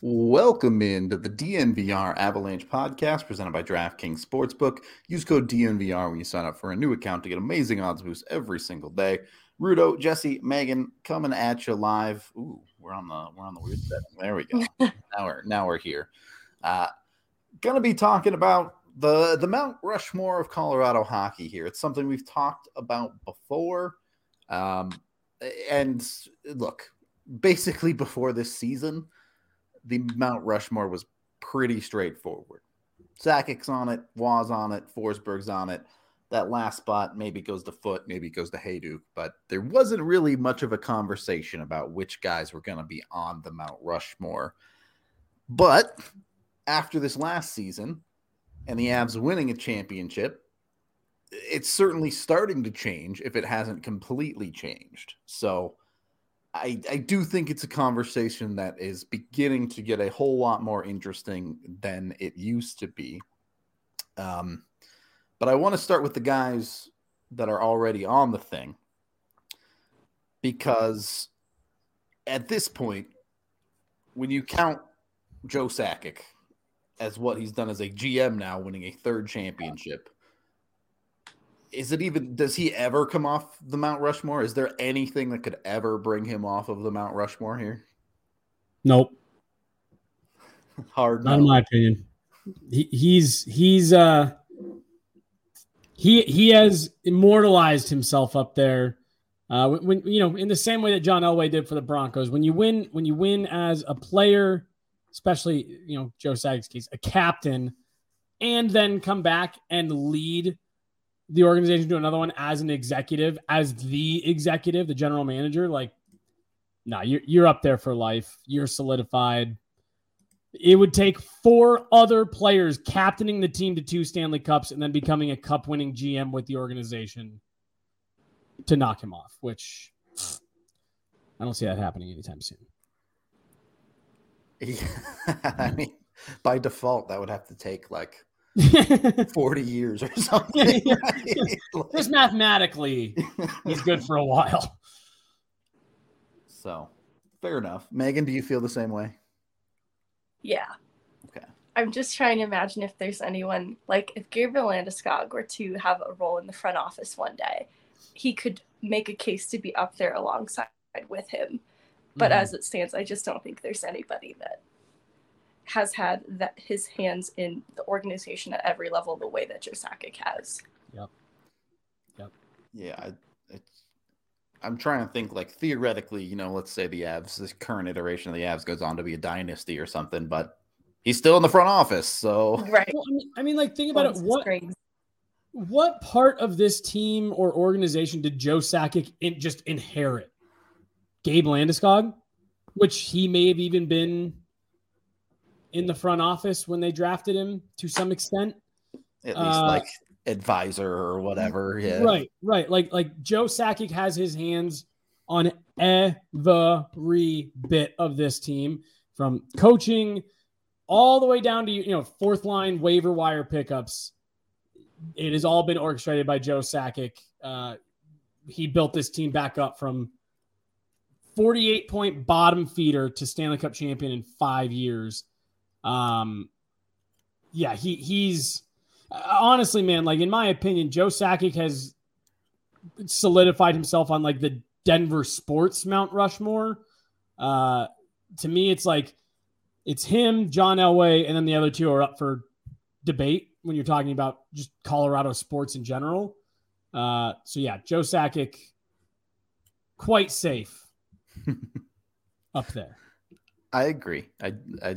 Welcome into the DNVR Avalanche podcast presented by DraftKings Sportsbook. Use code DNVR when you sign up for a new account to get amazing odds boosts every single day. Rudo, Jesse, Meghan, coming at you live. Ooh, we're on the we're on the weird setting. There we go. now we're now we're here. Uh, gonna be talking about the the Mount Rushmore of Colorado hockey here. It's something we've talked about before. Um, and look, basically before this season the Mount Rushmore was pretty straightforward. Sakic's on it, Waz on it, Forsberg's on it. That last spot maybe goes to Foote, maybe goes to Hejduk, but there wasn't really much of a conversation about which guys were going to be on the Mount Rushmore. But after this last season and the Avs winning a championship, it's certainly starting to change if it hasn't completely changed. So, I, I do think it's a conversation that is beginning to get a whole lot more interesting than it used to be. Um, but I want to start with the guys that are already on the thing because at this point, when you count Joe Sakic as what he's done as a GM now, winning a third championship, is it even does he ever come off the Mount Rushmore? Is there anything that could ever bring him off of the Mount Rushmore here? Nope. Hard. Not no. in my opinion. He, he's he's uh he he has immortalized himself up there. Uh, when, when you know, in the same way that John Elway did for the Broncos, when you win, when you win as a player, especially you know Joe Sakic's case, a captain, and then come back and lead the organization to another one as an executive, as the executive, the general manager, like, nah, you're, you're up there for life. You're solidified. It would take four other players captaining the team to two Stanley Cups and then becoming a cup winning GM with the organization to knock him off, which I don't see that happening anytime soon. Yeah. I mean, by default, that would have to take like 40 years or something. Right? Just mathematically, he's good for a while. So, fair enough. Meghan, do you feel the same way? Yeah. Okay. I'm just trying to imagine if there's anyone like if Gabriel Landeskog were to have a role in the front office one day, he could make a case to be up there alongside with him. But mm-hmm. as it stands, I just don't think there's anybody that has had that his hands in the organization at every level the way that Joe Sakic has. Yep. Yep. Yeah, I, it's. I'm trying to think like theoretically, you know, let's say the Avs, this current iteration of the Avs goes on to be a dynasty or something, but he's still in the front office, so right. Well, I, mean, I, mean, like think about it. What what part of this team or organization did Joe Sakic in, just inherit? Gabe Landeskog, which he may have even been in the front office when they drafted him to some extent. At least uh, like advisor or whatever. Yeah. Right, right. Like like Joe Sakic has his hands on every bit of this team from coaching all the way down to you know fourth line waiver wire pickups. It has all been orchestrated by Joe Sakic. Uh, he built this team back up from 48 point bottom feeder to Stanley Cup champion in five years. Um, yeah, he he's honestly, man, like in my opinion, Joe Sakic has solidified himself on like the Denver sports Mount Rushmore. Uh, to me, it's like it's him, John Elway, and then the other two are up for debate when you're talking about just Colorado sports in general. Uh, so yeah, Joe Sakic, quite safe up there. I agree. I, I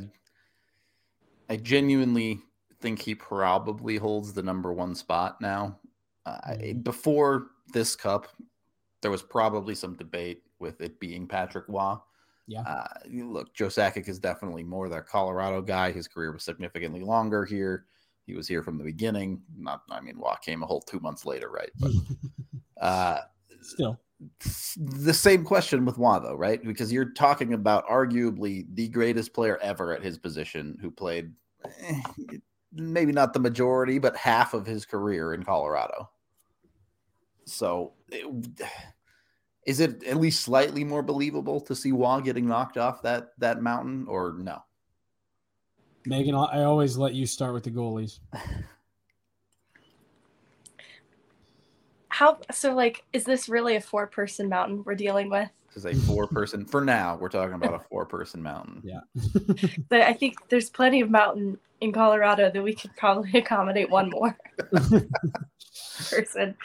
I genuinely think he probably holds the number one spot now. Uh, mm-hmm. Before this cup, there was probably some debate with it being Patrick Roy. Yeah. Uh, look, Joe Sakic is definitely more the Colorado guy. His career was significantly longer here. He was here from the beginning. Not, I mean, Roy came a whole two months later, right? But uh, still, the same question with though, right? Because you're talking about arguably the greatest player ever at his position who played eh, maybe not the majority, but half of his career in Colorado. So, it, is it at least slightly more believable to see Roy getting knocked off that that mountain, or no? Meghan, I always let you start with the goalies. How so? Like, is this really a four-person mountain we're dealing with? This is a four-person. for now, we're talking about a four-person mountain. Yeah. but I think there's plenty of mountain in Colorado that we could probably accommodate one more person.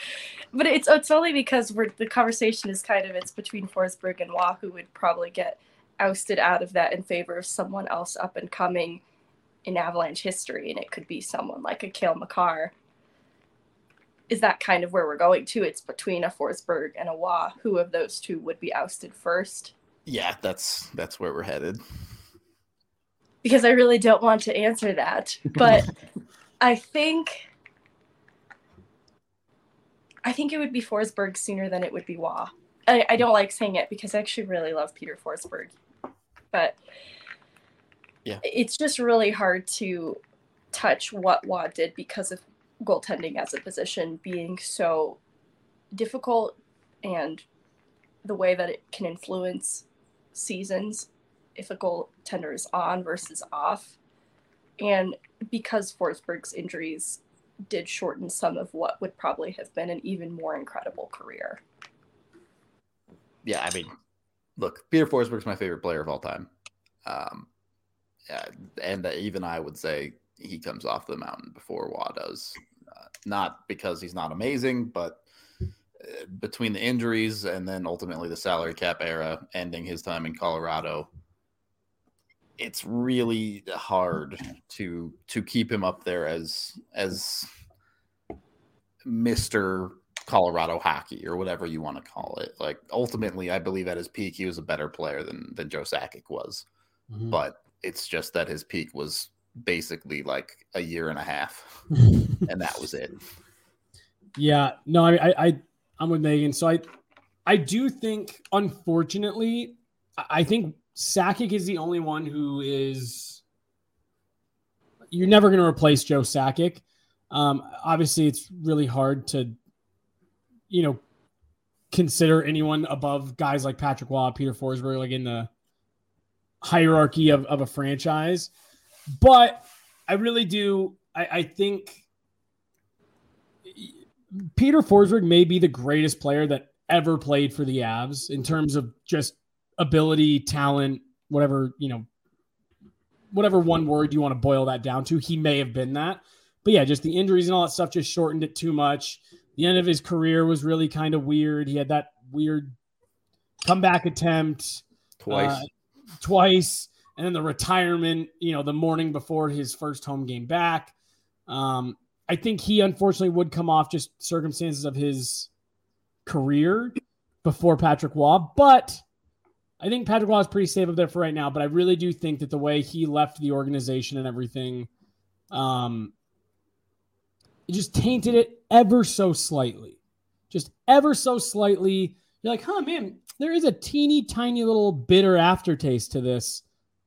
But it's it's only because we're the conversation is kind of it's between Forsberg and Roy, who would probably get ousted out of that in favor of someone else up and coming in Avalanche history, and it could be someone like a Cale Makar. Is that kind of where we're going to? It's between a Forsberg and a Wah. Who of those two would be ousted first? Yeah, that's that's where we're headed. Because I really don't want to answer that, but I think I think it would be Forsberg sooner than it would be Wah. I, I don't like saying it because I actually really love Peter Forsberg, but yeah, it's just really hard to touch what Wah did because of goaltending as a position being so difficult and the way that it can influence seasons if a goaltender is on versus off. And because Forsberg's injuries did shorten some of what would probably have been an even more incredible career. Yeah, I mean, look, Peter Forsberg's my favorite player of all time. Um, yeah, and even I would say he comes off the mountain before Roy does. Uh, not because he's not amazing, but uh, between the injuries and then ultimately the salary cap era ending his time in Colorado, it's really hard to to keep him up there as as Mr. Colorado hockey or whatever you want to call it. Like ultimately, I believe at his peak he was a better player than than Joe Sakic was. Mm-hmm. But it's just that his peak was basically like a year and a half, and that was it. Yeah, no, I, I, I'm with Meghan. So I, I do think, unfortunately, I think Sakic is the only one who is. You're never going to replace Joe Sakic. Um, obviously, it's really hard to, you know, consider anyone above guys like Patrick Roy, Peter Forsberg, like in the hierarchy of, of a franchise. But I really do. I, I think Peter Forsberg may be the greatest player that ever played for the Avs in terms of just ability, talent, whatever, you know, whatever one word you want to boil that down to. He may have been that. But yeah, just the injuries and all that stuff just shortened it too much. The end of his career was really kind of weird. He had that weird comeback attempt twice. Uh, twice. And then the retirement, you know, the morning before his first home game back. Um, I think he unfortunately would come off just circumstances of his career before Patrick Waugh, but I think Patrick Waugh is pretty safe up there for right now. But I really do think that the way he left the organization and everything, um, it just tainted it ever so slightly, just ever so slightly. You're like, huh, man, there is a teeny tiny little bitter aftertaste to this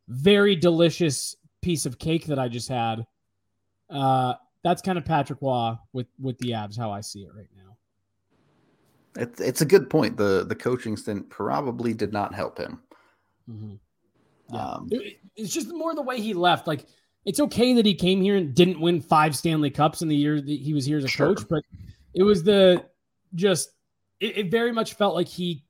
very delicious piece of cake that I just had. Uh, that's kind of Patrick Roy with with the Avs, how I see it right now. It's it's a good point. The the coaching stint probably did not help him. Mm-hmm. Yeah. Um, it, it's just more the way he left. Like it's okay that he came here and didn't win five Stanley Cups in the year that he was here as a sure. coach, but it was the just it, it very much felt like he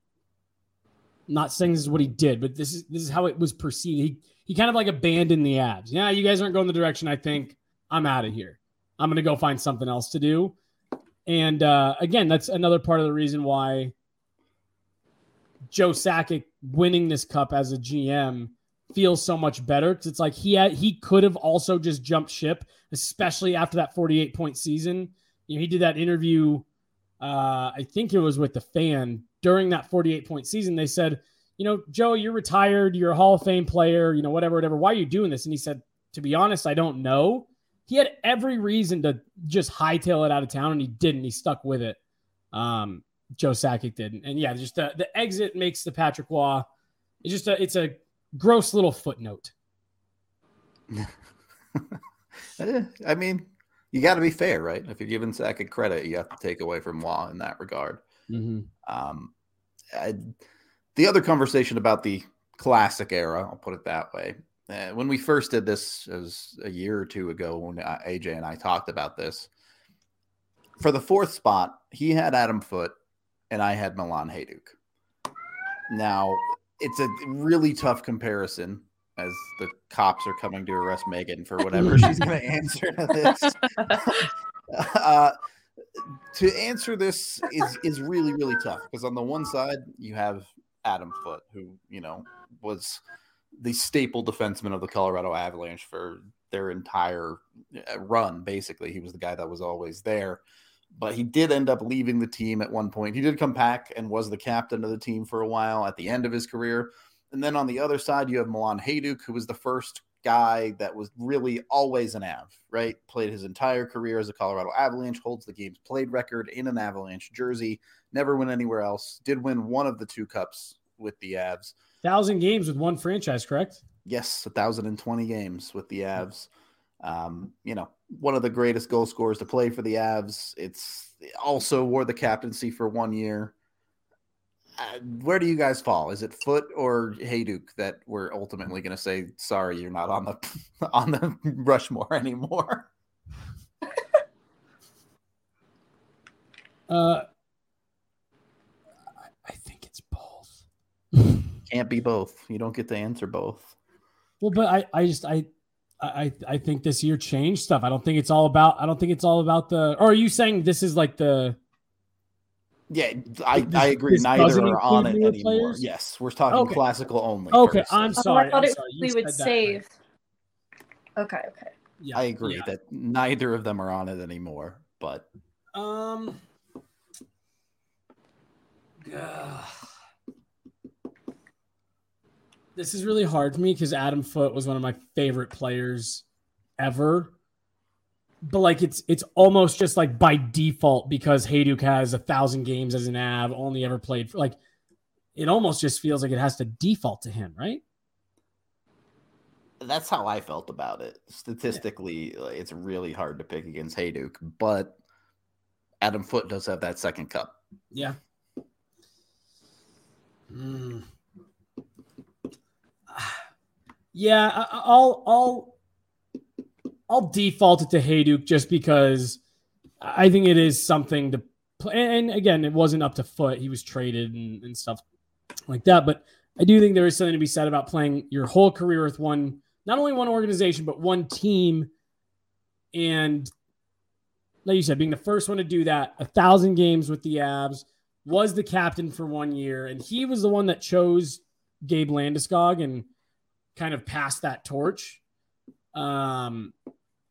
not saying this is what he did, but this is this is how it was perceived. He he kind of like abandoned the Avs. Yeah, you guys aren't going the direction I think. I'm out of here. I'm to go find something else to do. And uh, again, that's another part of the reason why Joe Sakic winning this cup as a GM feels so much better because it's like he had, he could have also just jumped ship, especially after that 48 point season. You know, he did that interview. Uh, I think it was with the fan during that 48 point season. They said, you know, Joe, you're retired. You're a Hall of Fame player. You know, whatever, whatever. Why are you doing this? And he said, to be honest, I don't know. He had every reason to just hightail it out of town, and he didn't. He stuck with it. Um, Joe Sakic didn't. And yeah, just the, the exit makes the Patrick Roy. It's just a it's a gross little footnote. I mean, you got to be fair, right? If you're giving Sakic credit, you have to take away from Roy in that regard. Mm-hmm. Um, I, the other conversation about the classic era, I'll put it that way. Uh, when we first did this, as a year or two ago, when AJ and I talked about this, for the fourth spot, he had Adam Foote, and I had Milan Hejduk. Now, it's a really tough comparison as the cops are coming to arrest Meghan for whatever she's going to answer to this. uh, to answer this is is really really tough because on the one side you have Adam Foote, who you know was the staple defenseman of the Colorado Avalanche for their entire uh, run. Basically, he was the guy that was always there but he did end up leaving the team at one point. He did come back and was the captain of the team for a while at the end of his career. And then on the other side, you have Milan Hejduk, who was the first guy that was really always an Av, right? Played his entire career as a Colorado Avalanche, holds the games played record in an Avalanche jersey, never went anywhere else. Did win one of the two cups with the Avs. Thousand games with one franchise, correct? Yes, a thousand and twenty games with the Avs. Um, you know, one of the greatest goal scorers to play for the Avs. It's also wore the captaincy for one year. Uh, where do you guys fall? Is it Foote or Hejduk that we're ultimately going to say, sorry, you're not on the on the Rushmore anymore? uh, I think it's both. Can't be both. You don't get to answer both. Well, but I, I just, I, I I think this year changed stuff. I don't think it's all about. I don't think it's all about the. Or are you saying this is like the? Yeah, I, this, I agree. Neither are on it anymore. Players? Yes, we're talking okay. classical only. Okay, i I'm sorry. Oh, I thought I'm it, sorry. we would save. Right. Okay, okay. Yeah, I agree yeah. that neither of them are on it anymore. But um, uh, this is really hard for me because Adam Foote was one of my favorite players ever. But like it's it's almost just like by default because Hejduk has a thousand games as an Av, only ever played for like it almost just feels like it has to default to him, right? That's how I felt about it. Statistically, yeah. it's really hard to pick against Hejduk, but Adam Foote does have that second cup. Yeah. Mm. Yeah, I'll I'll I'll default it to Hejduk just because I think it is something to play. And again, it wasn't up to Foote. he was traded and, and stuff like that. But I do think there is something to be said about playing your whole career with one, not only one organization but one team, and like you said, being the first one to do that, a thousand games with the Avs, was the captain for one year, and he was the one that chose Gabe Landeskog and kind of passed that torch. Um,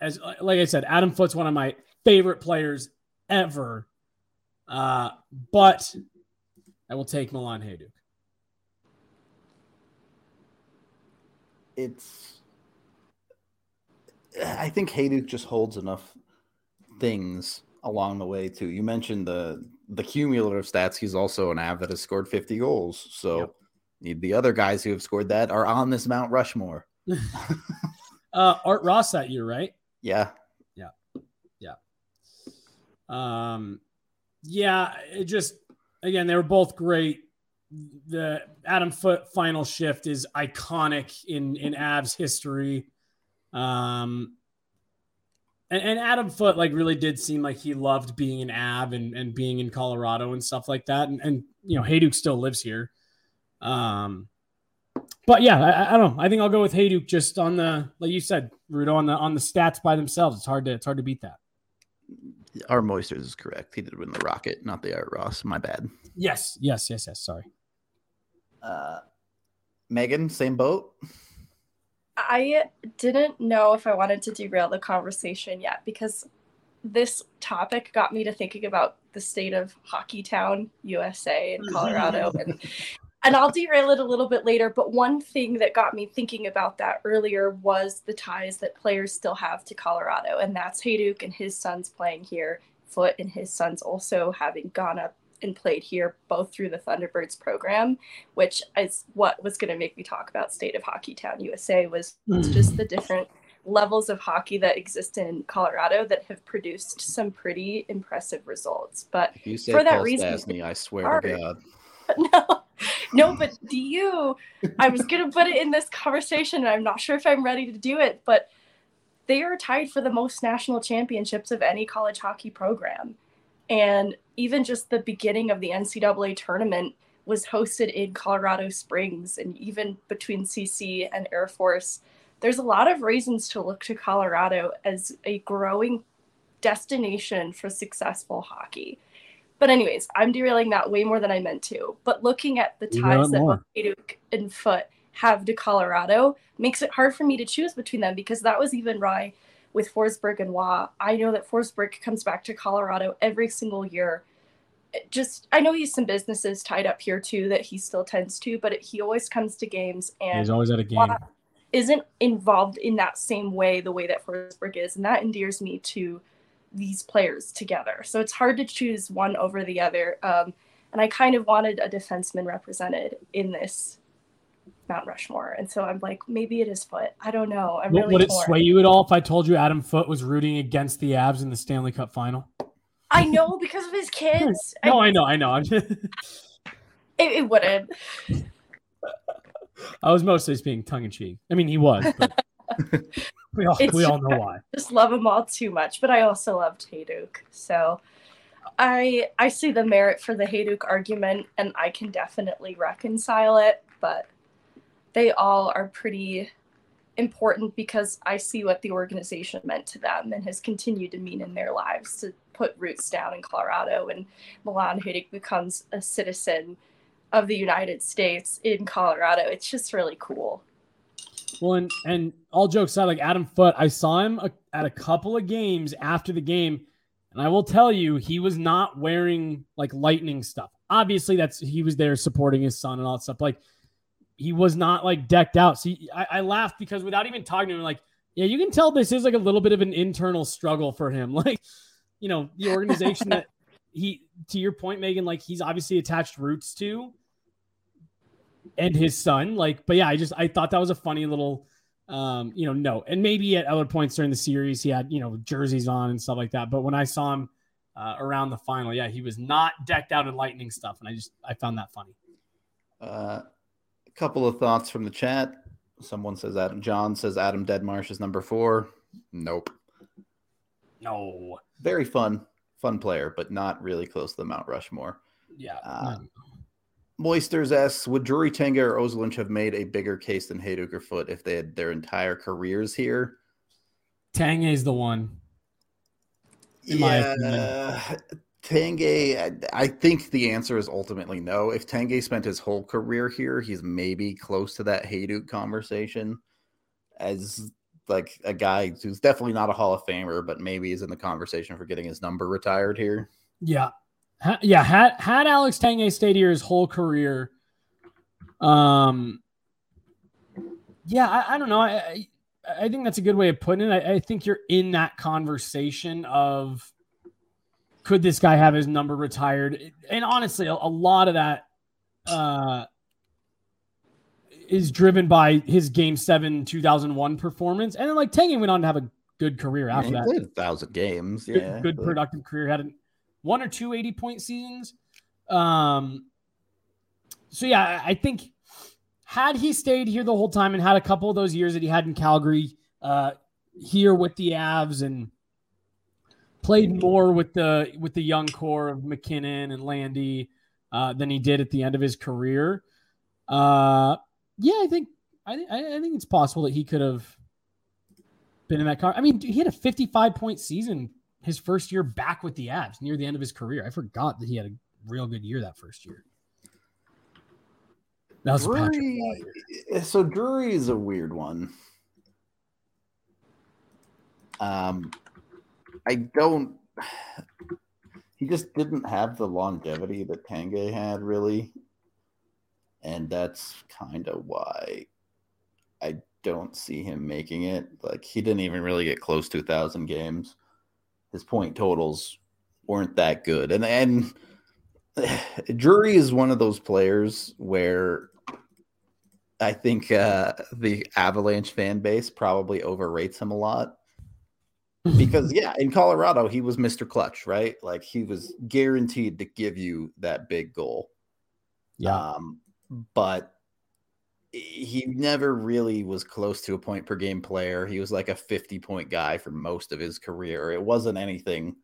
as like I said, Adam Foote's one of my favorite players ever. Uh, but I will take Milan Hejduk. It's I think Hejduk just holds enough things along the way too. You mentioned the the cumulative stats. He's also an Av that has scored 50 goals. So yep the other guys who have scored that are on this Mount Rushmore. uh, Art Ross that year, right? Yeah. Yeah. Yeah. Um, yeah, it just, again, they were both great. The Adam Foote final shift is iconic in, in Avs history. Um, and, and Adam Foote like really did seem like he loved being an Av and, and being in Colorado and stuff like that. And, and you know, Hejduk still lives here. Um, but yeah, I, I, don't know. I think I'll go with Hejduk just on the like you said, Rudo on the on the stats by themselves. It's hard to it's hard to beat that. Our Moisters is correct. He did win the Rocket, not the Art Ross. My bad. Yes, yes, yes, yes. Sorry. Uh, Meghan, same boat. I didn't know if I wanted to derail the conversation yet because this topic got me to thinking about the state of Hockey Town, USA, in Colorado, and and I'll derail it a little bit later. But one thing that got me thinking about that earlier was the ties that players still have to Colorado, and that's Hejduk and his sons playing here, Foote and his sons also having gone up and played here both through the Thunderbirds program, which is what was going to make me talk about State of Hockey Town USA was mm. just the different levels of hockey that exist in Colorado that have produced some pretty impressive results. But for that Paul reason, Stastny, I swear hard. to God. No, no, but do you? I was gonna put it in this conversation, and I'm not sure if I'm ready to do it, but they are tied for the most national championships of any college hockey program. And even just the beginning of the NCAA tournament was hosted in Colorado Springs, and even between CC and Air Force, there's a lot of reasons to look to Colorado as a growing destination for successful hockey. But anyways, I'm derailing that way more than I meant to. But looking at the ties that Hejduk and Foote have to Colorado makes it hard for me to choose between them because that was even why with Forsberg and Roy. I know that Forsberg comes back to Colorado every single year. It just I know he's some businesses tied up here too that he still tends to, but it, he always comes to games and he's always at a game. Roy isn't involved in that same way the way that Forsberg is, and that endears me to these players together. So it's hard to choose one over the other. Um, and I kind of wanted a defenseman represented in this Mount Rushmore, and so I'm like, maybe it is Foote. I don't know. I'm really would it torn. sway you at all if I told you Adam Foote was rooting against the Avs in the Stanley Cup final? I know because of his kids. no, I, I know, I know. it, it wouldn't. I was mostly just being tongue in cheek. I mean, he was. we all we all know why. I just love them all too much, but I also loved Hejduk. So I I see the merit for the Hejduk argument, and I can definitely reconcile it. But they all are pretty important because I see what the organization meant to them and has continued to mean in their lives to put roots down in Colorado. And Milan Hejduk becomes a citizen of the United States in Colorado. It's just really cool. Well, and, and all jokes aside, like Adam Foote, I saw him a, at a couple of games after the game, and I will tell you, he was not wearing like lightning stuff. Obviously, that's he was there supporting his son and all that stuff. Like he was not like decked out. See, I, I laughed because without even talking to him, like, yeah, you can tell this is like a little bit of an internal struggle for him. Like, you know, the organization that he, to your point, Meghan, like he's obviously attached roots to and his son. Like, but yeah, I just I thought that was a funny little um, you know, no. And maybe at other points during the series he had, you know, jerseys on and stuff like that. But when I saw him uh, around the final, yeah, he was not decked out in lightning stuff. And I just I found that funny. Uh, a couple of thoughts from the chat. Someone says Adam John says Adam Deadmarsh is number four. Nope. No. Very fun, fun player, but not really close to the Mount Rushmore. Yeah. Uh, Moisters asks, would Drury Tanguay or Ozolinsh have made a bigger case than Hejduk or Foote if they had their entire careers here? Tanguay's the one. yeah, Tanguay, I think the answer is ultimately no. If Tanguay spent his whole career here, he's maybe close to that Hejduk conversation as like a guy who's definitely not a Hall of Famer, but maybe is in the conversation for getting his number retired here. Yeah, Ha- yeah, had had Alex Tanguay stayed here his whole career, um, yeah, I, I don't know. I, I think that's a good way of putting it. I, I, think you're in that conversation of could this guy have his number retired? And honestly, a, a lot of that uh, is driven by his Game Seven 2001 performance, and then like Tanguay went on to have a good career after yeah, that. Played a thousand games, yeah, good, good productive career. Had an one or two 80 point seasons. Um, so yeah, I think had he stayed here the whole time and had a couple of those years that he had in Calgary, uh, here with the Avs and played more with the with the young core of MacKinnon and Landy uh, than he did at the end of his career. Uh, yeah, I think I, I, I think it's possible that he could have been in that car. I mean, he had a 55 point season his first year back with the Avs near the end of his career. I forgot that he had a real good year that first year. That was Drury, so Drury is a weird one. Um, I don't. He just didn't have the longevity that Tanguay had, really, and that's kind of why I don't see him making it. Like he didn't even really get close to a thousand games. His point totals weren't that good, and and Drury is one of those players where I think uh, the Avalanche fan base probably overrates him a lot because yeah, in Colorado he was Mr. Clutch, right? Like he was guaranteed to give you that big goal. Yeah. Um, but he never really was close to a point per game player. He was like a 50 point guy for most of his career. It wasn't anything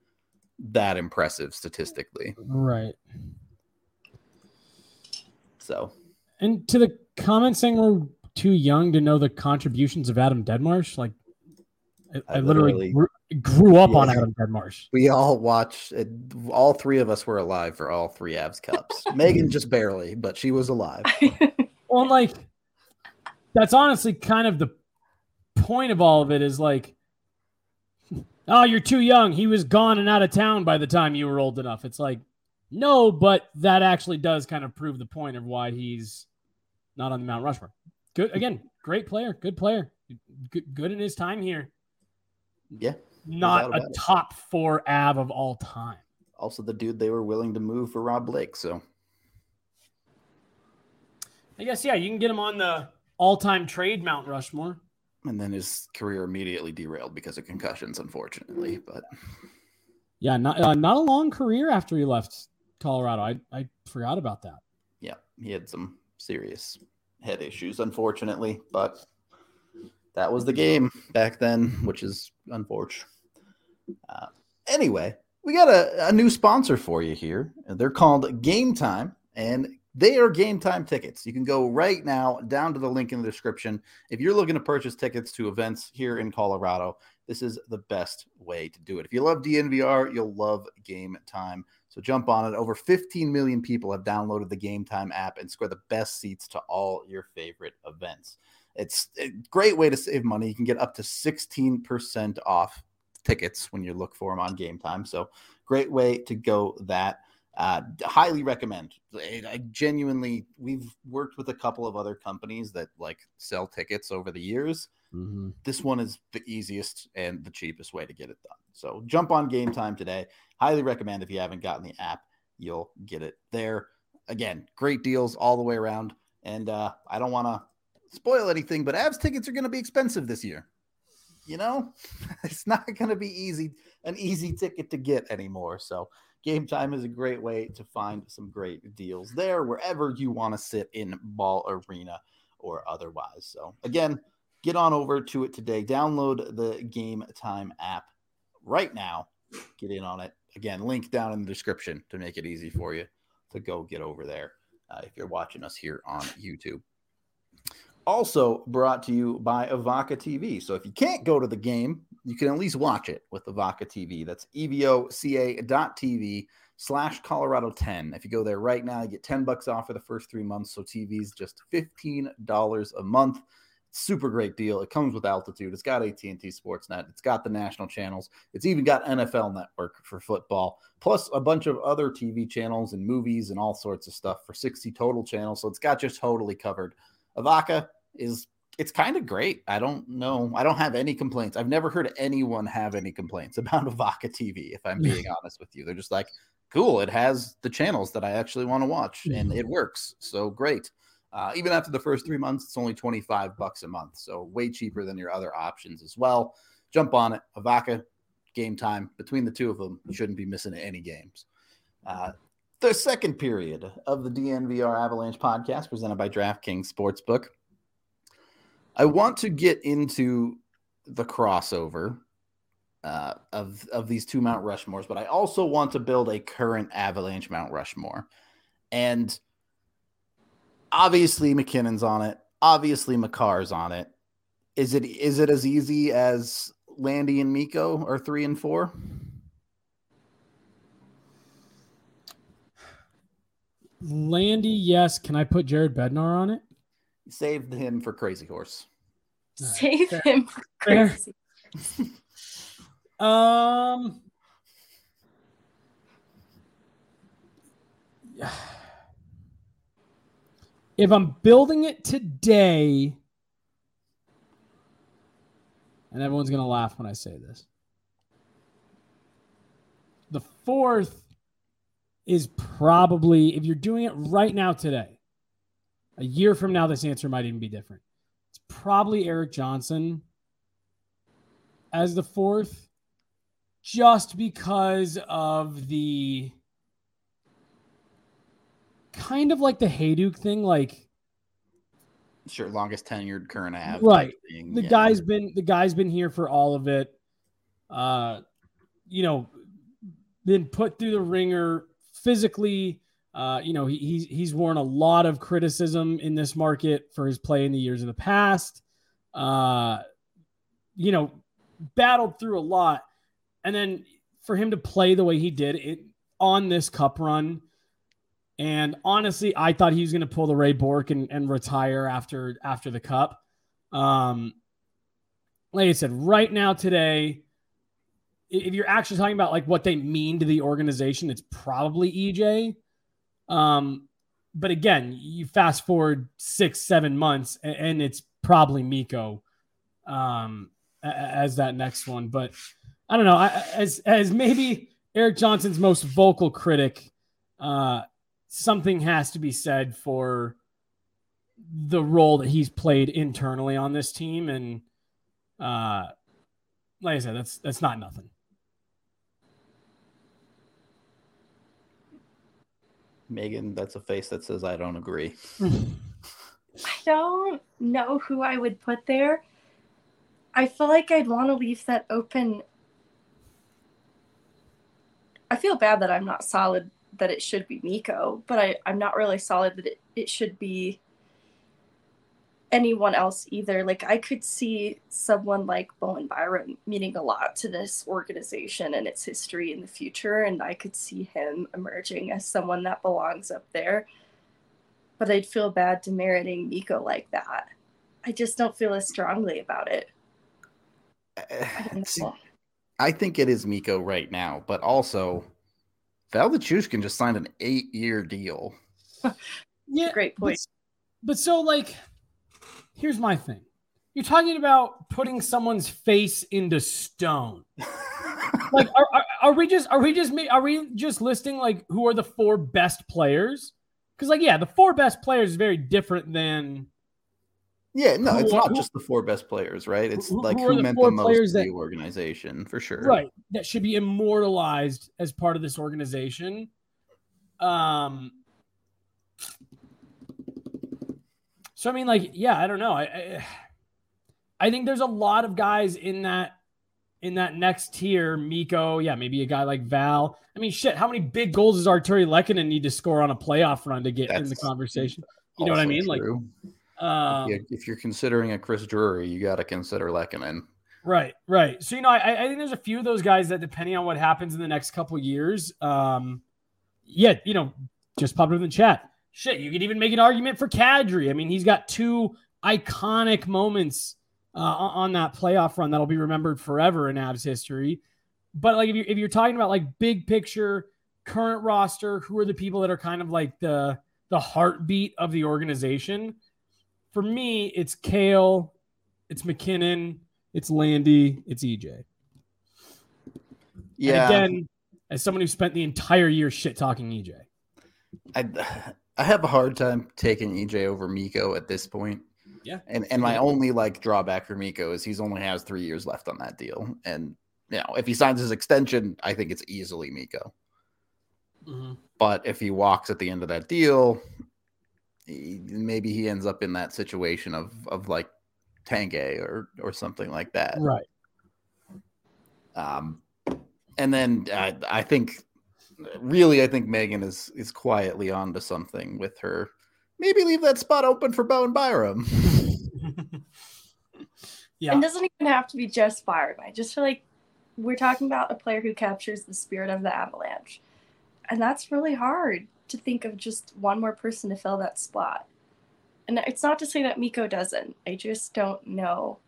that impressive statistically. Right. So, and to the comment saying we're too young to know the contributions of Adam Deadmarsh, like I, I, I literally, grew, grew up yeah. on Adam Deadmarsh. We all watched. It, all three of us were alive for all three Avs Cups. Meghan just barely, but she was alive. well, like that's honestly kind of the point of all of it is like, oh, you're too young. He was gone and out of town by the time you were old enough. It's like, no, but that actually does kind of prove the point of why he's not on the Mount Rushmore. Good again, great player, good player, good, good in his time here. Yeah, not a top four Av of all time. Also, the dude they were willing to move for Rob Blake. So, I guess yeah, you can get him on the all-time trade Mount Rushmore. And then his career immediately derailed because of concussions, unfortunately. But yeah, not uh, not a long career after he left Colorado. I I forgot about that. Yeah, he had some serious head issues, unfortunately, but that was the game back then, which is unfortunate. Uh, anyway, we got a, a new sponsor for you here. They're called Game Time, and they are game time tickets. You can go right now down to the link in the description. If you're looking to purchase tickets to events here in Colorado, this is the best way to do it. If you love DNVR, you'll love game time. So jump on it. Over 15 million people have downloaded the Game Time app and score the best seats to all your favorite events. It's a great way to save money. You can get up to 16% off tickets when you look for them on Game Time. So great way to go that. Uh, highly recommend. I genuinely, we've worked with a couple of other companies that like sell tickets over the years. Mm-hmm. This one is the easiest and the cheapest way to get it done. So jump on Game Time today. Highly recommend if you haven't gotten the app, you'll get it there. Again, great deals all the way around. And uh, I don't want to spoil anything, but Avs tickets are going to be expensive this year. You know, it's not going to be easy, an easy ticket to get anymore. So Game Time is a great way to find some great deals there wherever you want to sit in Ball Arena or otherwise. So, again, get on over to it today. Download the Game Time app right now. Get in on it. Again, link down in the description to make it easy for you to go get over there uh, if you're watching us here on YouTube. Also brought to you by Evoca TV. So if you can't go to the game, you can at least watch it with Evoca TV. That's evoca.tv slash Colorado 10. If you go there right now, you get 10 bucks off for the first three months. So TV's just $15 a month. Super great deal. It comes with altitude. It's got AT&T Sportsnet. It's got the national channels. It's even got NFL Network for football, plus a bunch of other TV channels and movies and all sorts of stuff for 60 total channels. So it's got just totally covered Evoca is it's kind of great. I don't know. I don't have any complaints. I've never heard anyone have any complaints about Evoca TV, if I'm being honest with you. They're just like, cool, it has the channels that I actually want to watch and it works. So great. Uh, even after the first three months, it's only 25 bucks a month. So way cheaper than your other options as well. Jump on it. Avaka, game time. Between the two of them, you shouldn't be missing any games. Uh, the second period of the DNVR Avalanche podcast presented by DraftKings Sportsbook. I want to get into the crossover uh, of of these two Mount Rushmores, but I also want to build a current Avalanche Mount Rushmore, and obviously MacKinnon's on it. obviously Makar's on it. Is it is it as easy as Landy and Miko are three and four? Landy, yes. Can I put Jared Bednar on it? Saved him for Crazy Horse. Save fair. him for crazy. Um. If I'm building it today, and everyone's going to laugh when I say this, the fourth is probably, if you're doing it right now today, a year from now, this answer might even be different. It's probably Erik Johnson as the fourth just because of the kind of like the Hejduk thing. Like Sure, longest tenured current av. Right. the yeah. guy's been the guy's been here for all of it. Uh, you know, been put through the ringer physically. Uh, you know, he, he's he's worn a lot of criticism in this market for his play in the years of the past. Uh, you know, battled through a lot, and then for him to play the way he did it on this cup run. And honestly, I thought he was going to pull the Ray Bourque and, and retire after after the cup. Um, like I said, right now today, if you're actually talking about like what they mean to the organization, it's probably EJ. Um, but again, you fast forward six, seven months, a- and, it's probably Miko um, as that next one. But I don't know. I, as as maybe Erik Johnson's most vocal critic, uh, something has to be said for the role that he's played internally on this team, and uh, like I said, that's that's not nothing. Meghan, that's a face that says I don't agree. I don't know who I would put there. I feel like I'd want to leave that open. I feel bad that I'm not solid that it should be Miko, but I, I'm not really solid that it, it should be anyone else either. Like I could see someone like Bowen Byram meaning a lot to this organization and its history in the future, and I could see him emerging as someone that belongs up there. But I'd feel bad demeriting Miko like that. I just don't feel as strongly about it. Uh, I See. I think it is Miko right now, but also Val Nichushkin just signed an eight-year deal. Yeah, Great point. But, but so like, here's my thing. You're talking about putting someone's face into stone. like, are, are, are we just are we just are we just listing like who are the four best players? Because like, yeah, the four best players is very different than Yeah, no, it's are- not who- just the four best players, right? It's Who- like who who the meant the most to the organization for sure. right that should be immortalized as part of this organization. Um. So I mean, like, yeah, I don't know. I, I I think there's a lot of guys in that in that next tier. Miko, yeah, maybe a guy like Val. I mean, shit, how many big goals does Artturi Lehkonen need to score on a playoff run to get in the conversation? You know what I mean? Like, um, if you're considering a Chris Drury, you got to consider Lekkinen. Right, right. So you know, I, I think there's a few of those guys that, depending on what happens in the next couple years, um, yeah, you know, just popped up in the chat. Shit, you could even make an argument for Kadri. I mean, he's got two iconic moments uh, on that playoff run that'll be remembered forever in Avs history. But like, if you're if you're talking about like big picture, current roster, who are the people that are kind of like the the heartbeat of the organization? For me, it's Cale, it's MacKinnon, it's Landy, it's EJ. Yeah, And again, as someone who spent the entire year shit talking EJ. I I have a hard time taking EJ over Miko at this point. Yeah. And and my only like drawback for Miko is he's only has three years left on that deal. And you know, if he signs his extension, I think it's easily Miko. But if he walks at the end of that deal, he, maybe he ends up in that situation of of like Tanguay or or something like that. Right. Um, and then I, I think, really, I think Meghan is is quietly onto something with her maybe leave that spot open for Bowen Byram. yeah. and doesn't even have to be just Byram. I just feel like we're talking about a player who captures the spirit of the Avalanche. And that's really hard to think of just one more person to fill that spot. And it's not to say that Miko doesn't. I just don't know.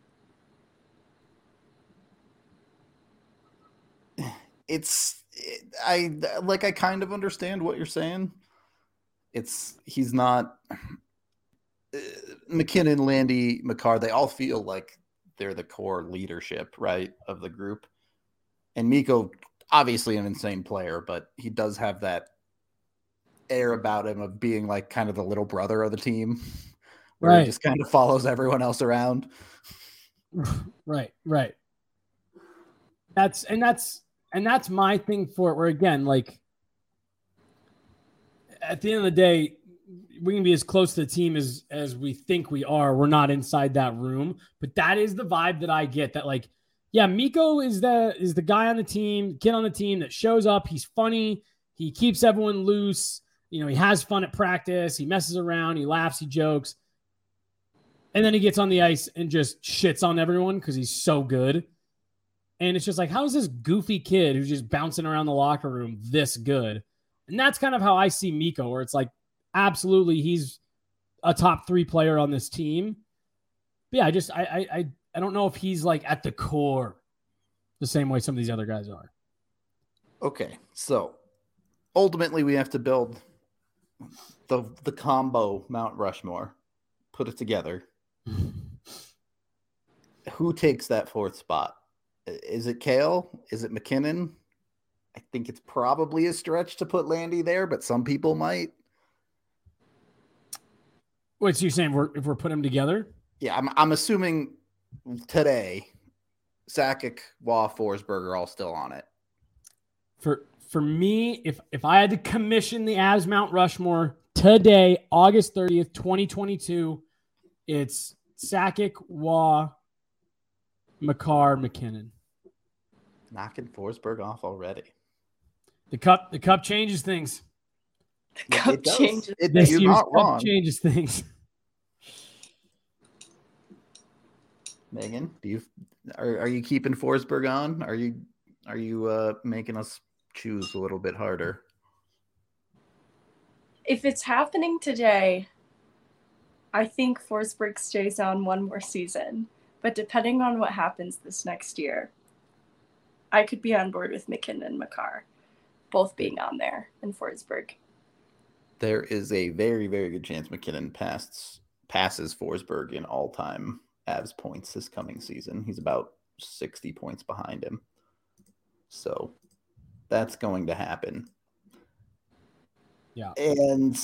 It's I like I kind of understand what you're saying. It's he's not uh, MacKinnon, Landy, Makar, they all feel like they're the core leadership, right, of the group. And Mikko, obviously an insane player, but he does have that air about him of being like kind of the little brother of the team, where right. he just kind of follows everyone else around. Right, right. That's and that's and that's my thing for it. Where again, like at the end of the day, we can be as close to the team as as we think we are. We're not inside that room, but that is the vibe that I get. That like, yeah, Mikko is the is the guy on the team, kid on the team that shows up. He's funny. He keeps everyone loose. You know, he has fun at practice. He messes around. He laughs. He jokes. And then he gets on the ice and just shits on everyone because he's so good. And it's just like, how is this goofy kid who's just bouncing around the locker room this good? And that's kind of how I see Mikko, where it's like, absolutely, he's a top three player on this team. But yeah, I just I I I don't know if he's like at the core the same way some of these other guys are. Okay, so ultimately we have to build the the combo Mount Rushmore, put it together. Who takes that fourth spot? Is it Cale? Is it MacKinnon? I think it's probably a stretch to put Landy there, but some people might. Wait, so you're saying we're, if we're putting them together? Yeah, I'm, I'm assuming today, Sakic, Roy, Forsberg are all still on it. For for me, if if I had to commission the As Mount Rushmore today, August 30th, 2022, it's Sakic, Roy, Makar, MacKinnon. Knocking Forsberg off already. The cup, the cup changes things. The cup it changes. It, this you're not wrong. changes things. Meghan, do you are, are you keeping Forsberg on? Are you are you uh, making us choose a little bit harder? If it's happening today, I think Forsberg stays on one more season. But depending on what happens this next year, I could be on board with MacKinnon and Makar both being on there in Forsberg. There is a very, very good chance MacKinnon passes passes Forsberg in all time Avs points this coming season. He's about 60 points behind him. So that's going to happen. Yeah. And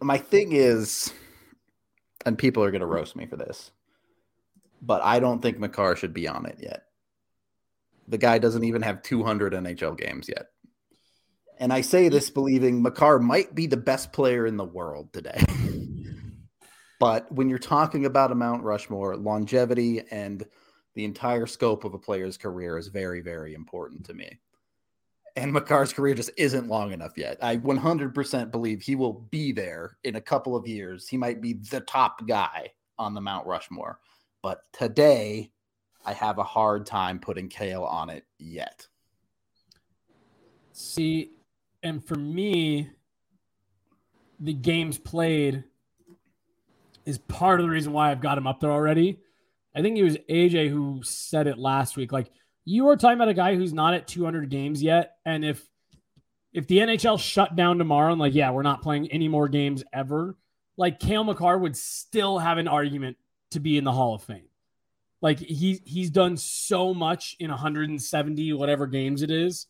my thing is, and people are going to roast me for this, but I don't think Makar should be on it yet. The guy doesn't even have 200 NHL games yet. And I say this believing Makar might be the best player in the world today. but when you're talking about a Mount Rushmore, longevity and the entire scope of a player's career is very, very important to me. And Makar's career just isn't long enough yet. I 100% believe he will be there in a couple of years. He might be the top guy on the Mount Rushmore. But today, I have a hard time putting Cale on it yet. See, and for me, the games played is part of the reason why I've got him up there already. I think it was AJ who said it last week. Like you are talking about a guy who's not at 200 games yet, and if if the NHL shut down tomorrow and like, yeah, we're not playing any more games ever, like Cale Makar would still have an argument to be in the Hall of Fame. Like he he's done so much in 170 whatever games it is.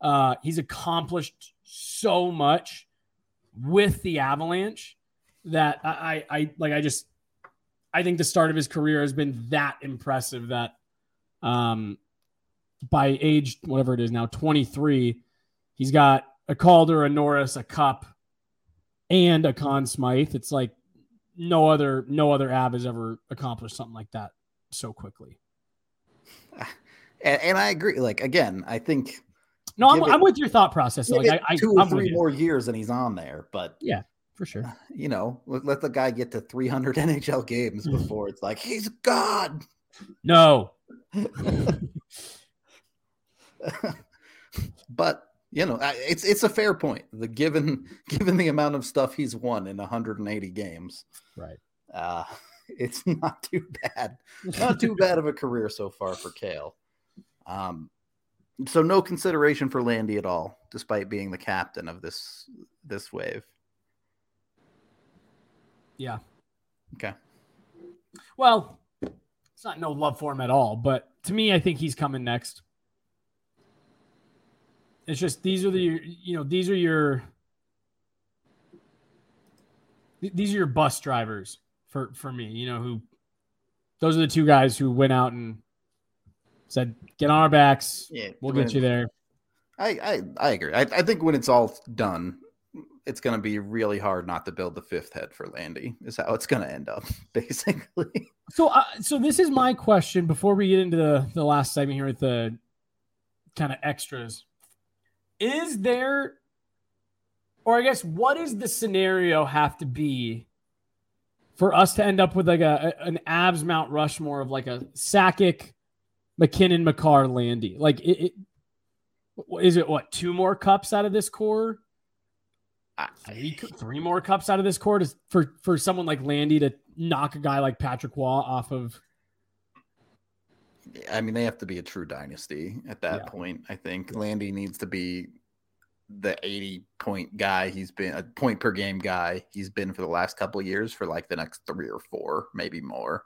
Uh, he's accomplished so much with the Avalanche that I, I, I like. I just I think the start of his career has been that impressive that um, by age whatever it is now 23, he's got a Calder, a Norris, a Cup, and a Conn Smythe. It's like no other no other Av has ever accomplished something like that so quickly. And, and I agree. Like again, I think No, I'm, it- I'm with your thought process. Like I, I, 2 or I'm three more years and he's on there. But Yeah, for sure. you know, let, let the guy get to 300 NHL games before it's like he's a god. No, but you know, it's it's a fair point. The given given the amount of stuff he's won in 180 games, right. uh, it's not too bad. Not too bad of a career so far for Cale. Um, so no consideration for Landy at all, despite being the captain of this this wave. Yeah. Okay. Well, it's not no love for him at all, but to me, I think he's coming next. It's just these are the you know these are your these are your bus drivers for for me. You know who those are the two guys who went out and said, "Get on our backs, Yeah, we'll get you there." I I, I agree. I, I think when it's all done, it's going to be really hard not to build the fifth head for Landy. Is how it's going to end up, basically. So, uh, so this is my question before we get into the the last segment here with the kind of extras. Is there, or I guess, what does the scenario have to be for us to end up with like a, an Avs Mount Rushmore of like a Sakic, MacKinnon, Makar, Landy? Like, it, it is it what two more cups out of this core? Three, three more cups out of this core to, for for someone like Landy to knock a guy like Patrick Roy off of. I mean, they have to be a true dynasty at that Yeah. point. I think Landy needs to be the 80 point guy he's been a point per game guy he's been for the last couple of years for like the next three or four, maybe more.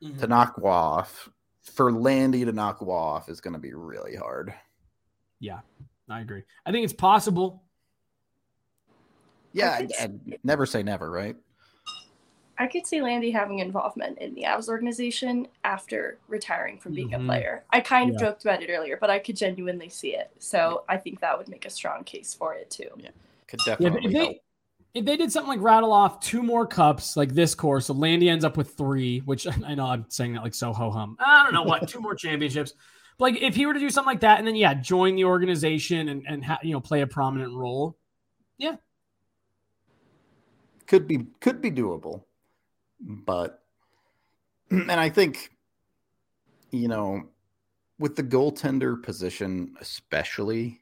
To mm-hmm. knock off for Landy to knock off is going to be really hard. Yeah, I agree. I think it's possible. Yeah, I I, could never say never, right? I could see Landy having involvement in the Avs organization after retiring from being Mhm. a player. I kind of Yeah. joked about it earlier, but I could genuinely see it. So I think that would make a strong case for it too. Yeah, could Yeah, definitely if help. they if they did something like rattle off two more cups like this course, so Landy ends up with three, which I know I'm saying that like so ho hum. I don't know what two more championships. But like if he were to do something like that, and then yeah, join the organization and and ha- you know play a prominent role. Yeah, could be could be doable but and i think you know with the goaltender position especially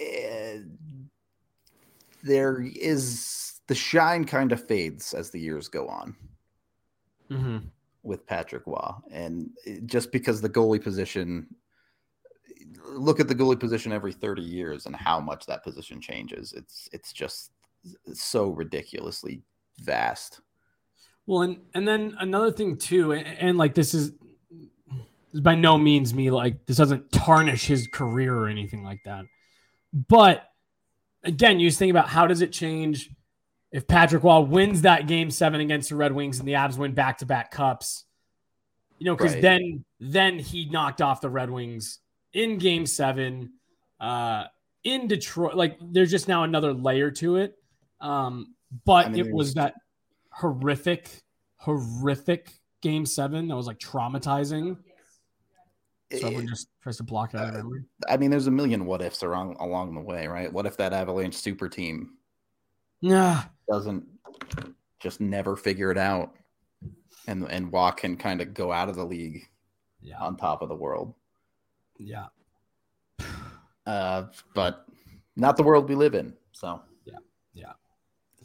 eh, there is the shine kind of fades as the years go on Mm-hmm. with Patrick Roy. And just because the goalie position, look at the goalie position every 30 years and how much that position changes. It's it's just so ridiculously vast. Well, and and then another thing too, and, and like this is, by no means me like this doesn't tarnish his career or anything like that. But again, you just think about how does it change if Patrick Roy wins that game seven against the Red Wings and the Avs win back to back cups. You know, because Right. then then he knocked off the Red Wings in game seven, uh, in Detroit. Like there's just now another layer to it. Um, but I mean, it was that horrific, horrific game seven that was like traumatizing. So everyone just tries to block it out of memory. I mean, there's a million what ifs along along the way, right? What if that Avalanche super team Yeah. doesn't just never figure it out, and and Roy can kind of go out of the league Yeah. on top of the world? Yeah. Uh, but not the world we live in. So Yeah, yeah.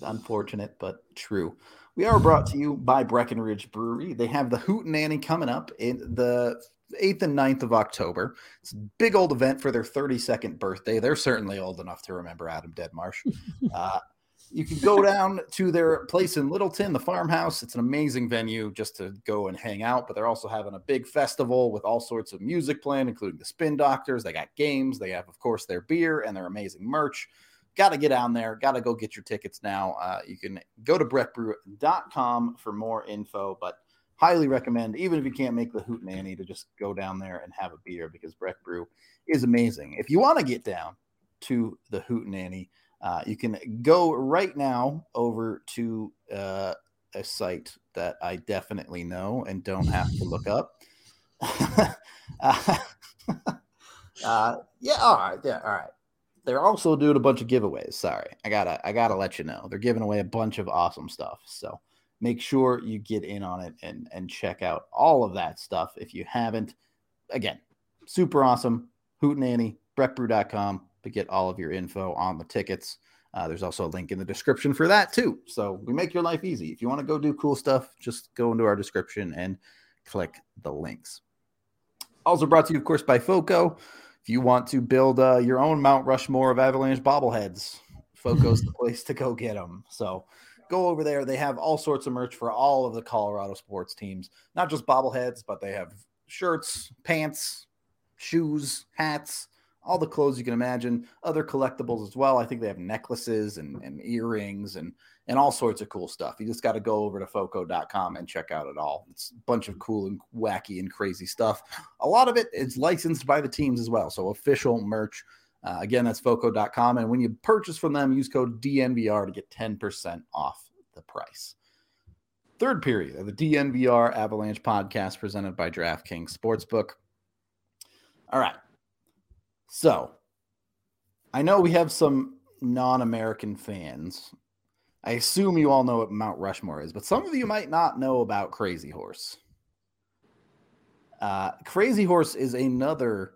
Unfortunate but true. We are brought to you by Breckenridge Brewery. They have the Hootenanny coming up in the 8th and 9th of October. It's a big old event for their 32nd birthday. They're certainly old enough to remember Adam Deadmarsh. uh, you can go down to their place in Littleton, the farmhouse. It's an amazing venue just to go and hang out, but they're also having a big festival with all sorts of music playing, including the Spin Doctors. They got games. They have, of course, their beer and their amazing merch. Got to get down there. Got to go get your tickets now. Uh, you can go to breckbrew.com for more info, but highly recommend, even if you can't make the Hootenanny, to just go down there and have a beer because Breck Brew is amazing. If you want to get down to the Hootenanny, uh, you can go right now over to uh, a site that I definitely know and don't have to look up. Uh, Uh, yeah, all right, yeah, all right. They're also doing a bunch of giveaways. Sorry, I gotta, I gotta let you know they're giving away a bunch of awesome stuff. So make sure you get in on it and and check out all of that stuff if you haven't. Again, super awesome. Hootenanny, breckbrew.com to get all of your info on the tickets. Uh, there's also a link in the description for that too. So we make your life easy. If you want to go do cool stuff, just go into our description and click the links. Also brought to you, of course, by FOCO. If you want to build uh, your own Mount Rushmore of Avalanche bobbleheads, FOCO's the place to go get them. So go over there. They have all sorts of merch for all of the Colorado sports teams, not just bobbleheads, but they have shirts, pants, shoes, hats, all the clothes you can imagine, other collectibles as well. I think they have necklaces and, and earrings and and all sorts of cool stuff. You just got to go over to foco.com and check out it all. It's a bunch of cool and wacky and crazy stuff. A lot of it is licensed by the teams as well. So official merch. Uh, again, that's foco.com. And when you purchase from them, use code DNVR to get 10% off the price. Third period of the DNVR Avalanche podcast presented by DraftKings Sportsbook. All right. So I know we have some non American fans. I assume you all know what Mount Rushmore is, but some of you might not know about Crazy Horse. Uh, Crazy Horse is another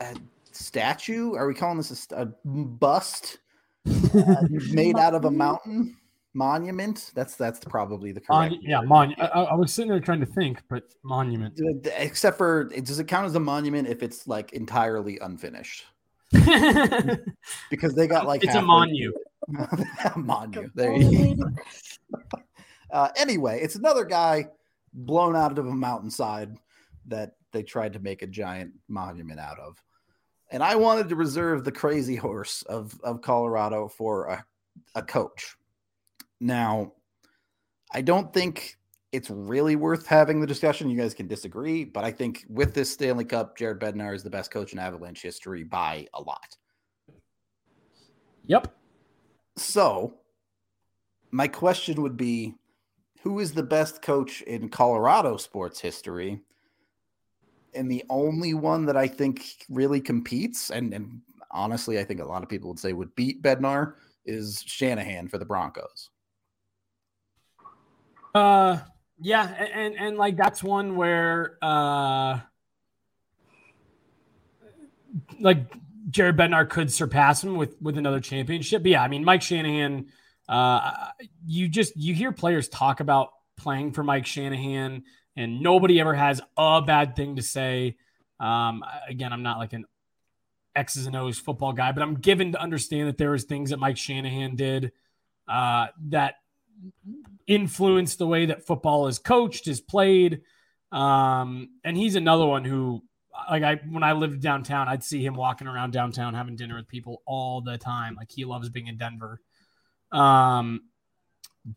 uh, statue. Are we calling this a, a bust uh, made out of a mountain? monument. That's that's probably the correct. Mon- yeah, mon. I, I, was sitting there trying to think, but monument. Except for, does it count as a monument if it's like entirely unfinished? because they got like it's a monu. monu. There you go. Uh, anyway, it's another guy blown out of a mountainside that they tried to make a giant monument out of. And I wanted to reserve the crazy horse of, of Colorado for a, a coach now, I don't think it's really worth having the discussion. You guys can disagree, but I think with this Stanley Cup, Jared Bednar is the best coach in Avalanche history by a lot. Yep. So, my question would be who is the best coach in Colorado sports history? And the only one that I think really competes, and, and honestly, I think a lot of people would say would beat Bednar, is Shanahan for the Broncos. Uh, yeah, and, and, and like that's one where uh, like Jared Bednar could surpass him with with another championship. But yeah, I mean Mike Shanahan. Uh, you just you hear players talk about playing for Mike Shanahan, and nobody ever has a bad thing to say. Um, again, I'm not like an X's and O's football guy, but I'm given to understand that there was things that Mike Shanahan did uh, that influenced the way that football is coached, is played. Um, and he's another one who, like, I when I lived downtown, I'd see him walking around downtown having dinner with people all the time. Like he loves being in Denver. Um,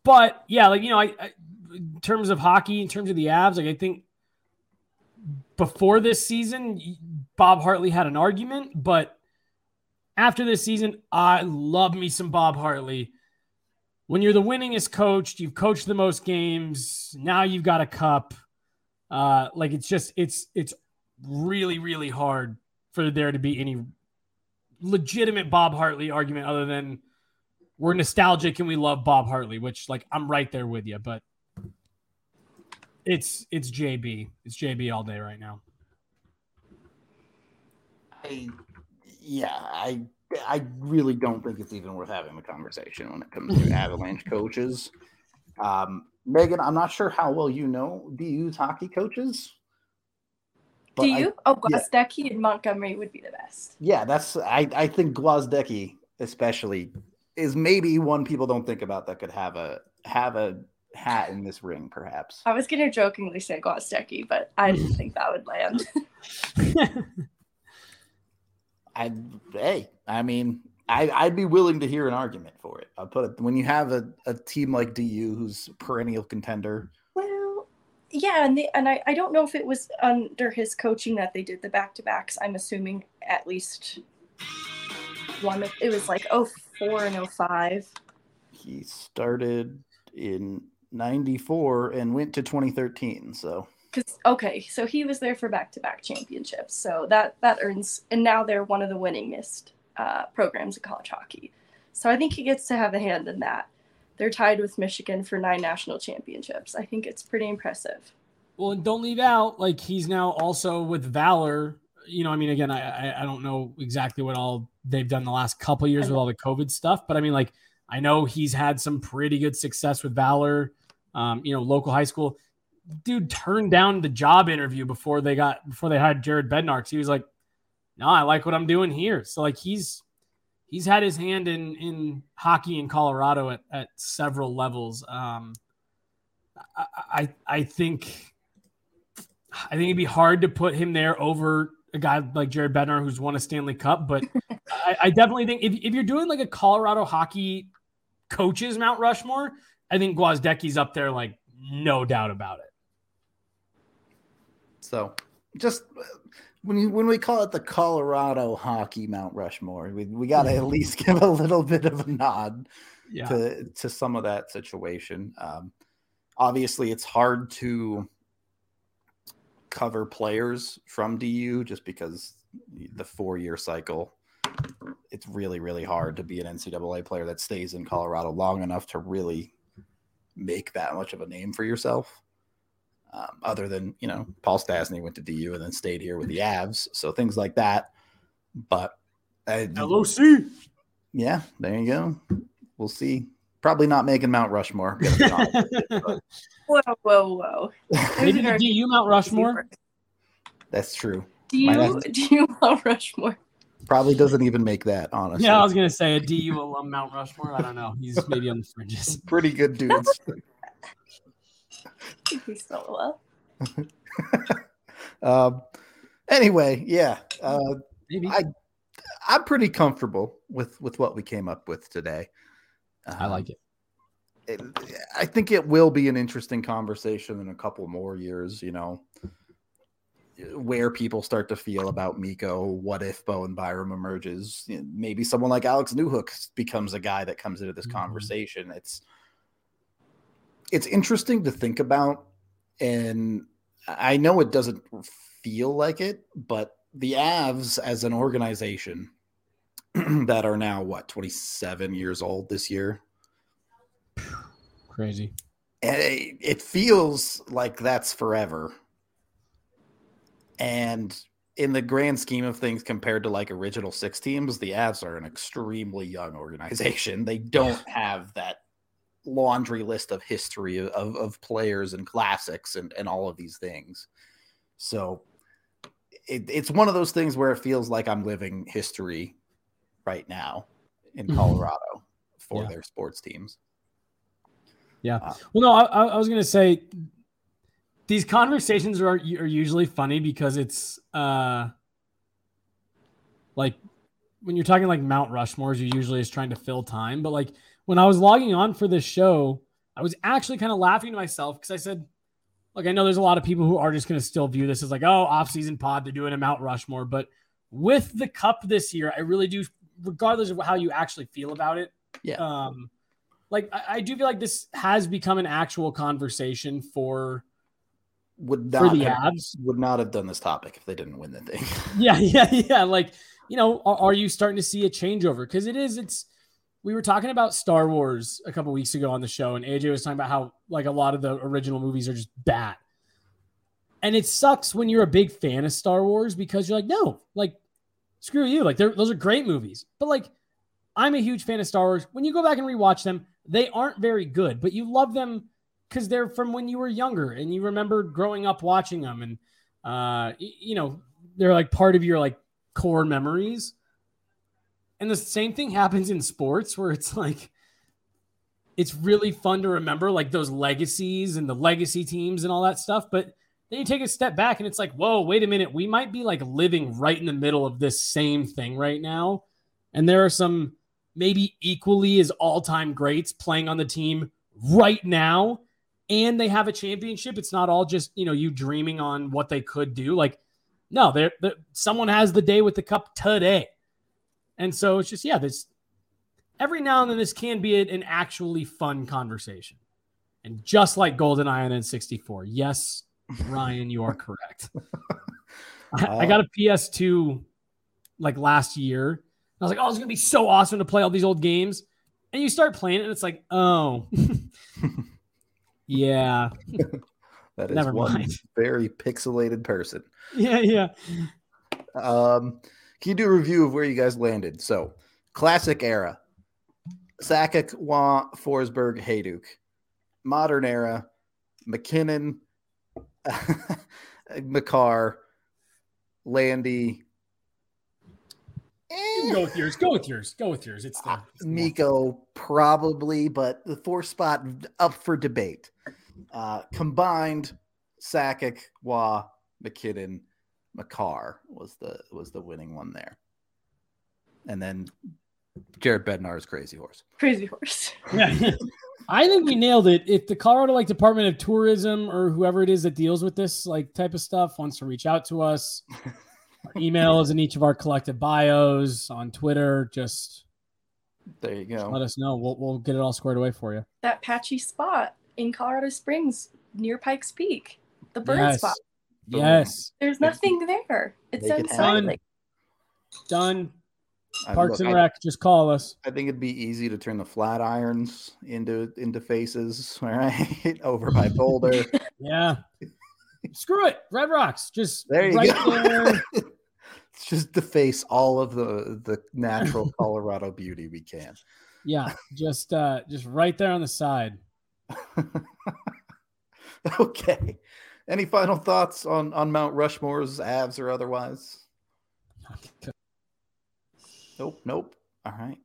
but yeah, like you know, I, I in terms of hockey, in terms of the Avs, like I think before this season, Bob Hartley had an argument, but after this season, I love me some Bob Hartley when you're the winningest coach, you've coached the most games. Now you've got a cup. Uh, like it's just it's it's really really hard for there to be any legitimate Bob Hartley argument other than we're nostalgic and we love Bob Hartley, which like I'm right there with you, but it's it's JB. It's JB all day right now. I yeah, I I really don't think it's even worth having the conversation when it comes to Avalanche coaches. Um, Meghan, I'm not sure how well you know DU's hockey coaches. Do you? I, oh, Gwozdecky yeah. and Montgomery would be the best. Yeah, that's I, I think Gwozdecky especially is maybe one people don't think about that could have a have a hat in this ring, perhaps. I was gonna jokingly say Gwozdecky, but I didn't think that would land. I hey, I mean, I, I'd be willing to hear an argument for it. I'll put it when you have a, a team like DU who's perennial contender. Yeah, and they, and I, I don't know if it was under his coaching that they did the back to backs. I'm assuming at least one. It was like 04 and 05. He started in 94 and went to 2013. So because okay, so he was there for back-to-back championships, so that that earns, and now they're one of the winningest uh, programs in college hockey. So I think he gets to have a hand in that. They're tied with Michigan for nine national championships. I think it's pretty impressive. Well, and don't leave out like he's now also with Valor. You know, I mean, again, I I don't know exactly what all they've done the last couple years with all the COVID stuff, but I mean, like I know he's had some pretty good success with Valor. Um, you know, local high school dude turned down the job interview before they got before they hired Jared Bednar. He was like, "No, I like what I'm doing here." So like he's he's had his hand in in hockey in Colorado at, at several levels. Um, I, I I think I think it'd be hard to put him there over a guy like Jared Bednar who's won a Stanley Cup, but I, I definitely think if, if you're doing like a Colorado hockey coaches Mount Rushmore, I think Gwozdecky's up there like no doubt about it. So just when you, when we call it the Colorado hockey Mount Rushmore, we, we got to at least give a little bit of a nod yeah. to to some of that situation. Um, obviously, it's hard to cover players from DU just because the four year cycle. It's really really hard to be an NCAA player that stays in Colorado long enough to really make that much of a name for yourself. Um, other than you know Paul Stastny went to DU and then stayed here with the Avs, so things like that. But uh, LOC, yeah, there you go. We'll see. Probably not making Mount Rushmore. whoa, whoa, whoa! Maybe the DU Mount Rushmore. That's true. Do you do you Mount Rushmore? Probably doesn't even make that, honestly. Yeah, I was gonna say a DU alum Mount Rushmore. I don't know. He's maybe on the fringes. Pretty good dudes. He's so well. um. Anyway, yeah. Uh, maybe. I I'm pretty comfortable with with what we came up with today. Um, I like it. it. I think it will be an interesting conversation in a couple more years. You know, where people start to feel about Mikko. What if Bowen Byram emerges? Maybe someone like Alex Newhook becomes a guy that comes into this mm-hmm. conversation. It's it's interesting to think about, and I know it doesn't feel like it, but the Avs as an organization that are now what 27 years old this year. Crazy. It, it feels like that's forever and in the grand scheme of things, compared to like original six teams, the Avs are an extremely young organization. They don't have that laundry list of history of, of players and classics and, and all of these things. So it, it's one of those things where it feels like I'm living history right now in mm-hmm. Colorado for yeah. their sports teams. Yeah. Uh, well, no, I, I was going to say these conversations are are usually funny because it's uh like when you're talking like Mount Rushmores, you usually is trying to fill time. But like when I was logging on for this show, I was actually kind of laughing to myself because I said, like, I know there's a lot of people who are just going to still view this as like, oh, off-season pod, they're doing a Mount Rushmore. But with the cup this year, I really do, regardless of how you actually feel about it. Yeah. Um, like I, I do feel like this has become an actual conversation for would not for the have, Avs would not have done this topic if they didn't win the thing. yeah, yeah, yeah. Like you know, are, are you starting to see a changeover? Because it is. It's we were talking about Star Wars a couple weeks ago on the show, and AJ was talking about how like a lot of the original movies are just bad. And it sucks when you're a big fan of Star Wars because you're like, no, like, screw you. Like, those are great movies. But like, I'm a huge fan of Star Wars. When you go back and rewatch them, they aren't very good, but you love them because they're from when you were younger and you remember growing up watching them and uh, you know they're like part of your like core memories and the same thing happens in sports where it's like it's really fun to remember like those legacies and the legacy teams and all that stuff but then you take a step back and it's like whoa wait a minute we might be like living right in the middle of this same thing right now and there are some maybe equally as all-time greats playing on the team right now and they have a championship. It's not all just, you know, you dreaming on what they could do. Like, no, they're, they're someone has the day with the cup today. And so it's just, yeah, this every now and then this can be an actually fun conversation. And just like GoldenEye and N64, yes, Ryan, you are correct. I, I got a PS2 like last year. I was like, oh, it's gonna be so awesome to play all these old games. And you start playing it, and it's like, oh, yeah. That is Never one mind. very pixelated person. Yeah, yeah. Um, can you do a review of where you guys landed? So, classic era: Sakic, Roy, Forsberg, Hejduk. Modern era: MacKinnon, Makar, Landy, go with yours. Go with yours. Go with yours. It's the, it's the. Nico, probably, but the fourth spot up for debate. Uh, combined, Sakic, Roy, MacKinnon, Makar was the was the winning one there, and then Jared Bednar's crazy horse. Crazy horse. Yeah. I think we nailed it. If the Colorado like Department of Tourism or whoever it is that deals with this like type of stuff wants to reach out to us, our email is in each of our collective bios on Twitter. Just There you go. let us know. We'll we'll get it all squared away for you. That patchy spot in Colorado Springs near Pikes Peak. The bird Yes. spot. Boom. Yes. There's nothing there. It's Make it. Done. I, Parks look, and I, Rec. Just call us. I think it'd be easy to turn the Flatirons into into faces, all right, over by Boulder. Yeah. Screw it. Red Rocks. Just There you right go. there. It's just deface all of the the natural Colorado beauty we can. Yeah. Just uh just right there on the side. okay. Any final thoughts on on Mount Rushmore's Avs or otherwise? Nope, nope. All right,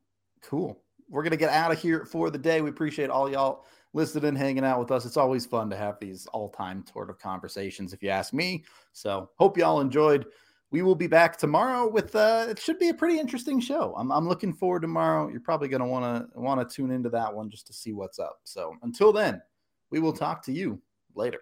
cool. We're gonna get out of here for the day. We appreciate all y'all listening, and hanging out with us. It's always fun to have these all-time sort of conversations, if you ask me. So hope y'all enjoyed. We will be back tomorrow with uh it should be a pretty interesting show. I'm I'm looking forward tomorrow. You're probably gonna wanna wanna tune into that one just to see what's up. So until then, we will talk to you later.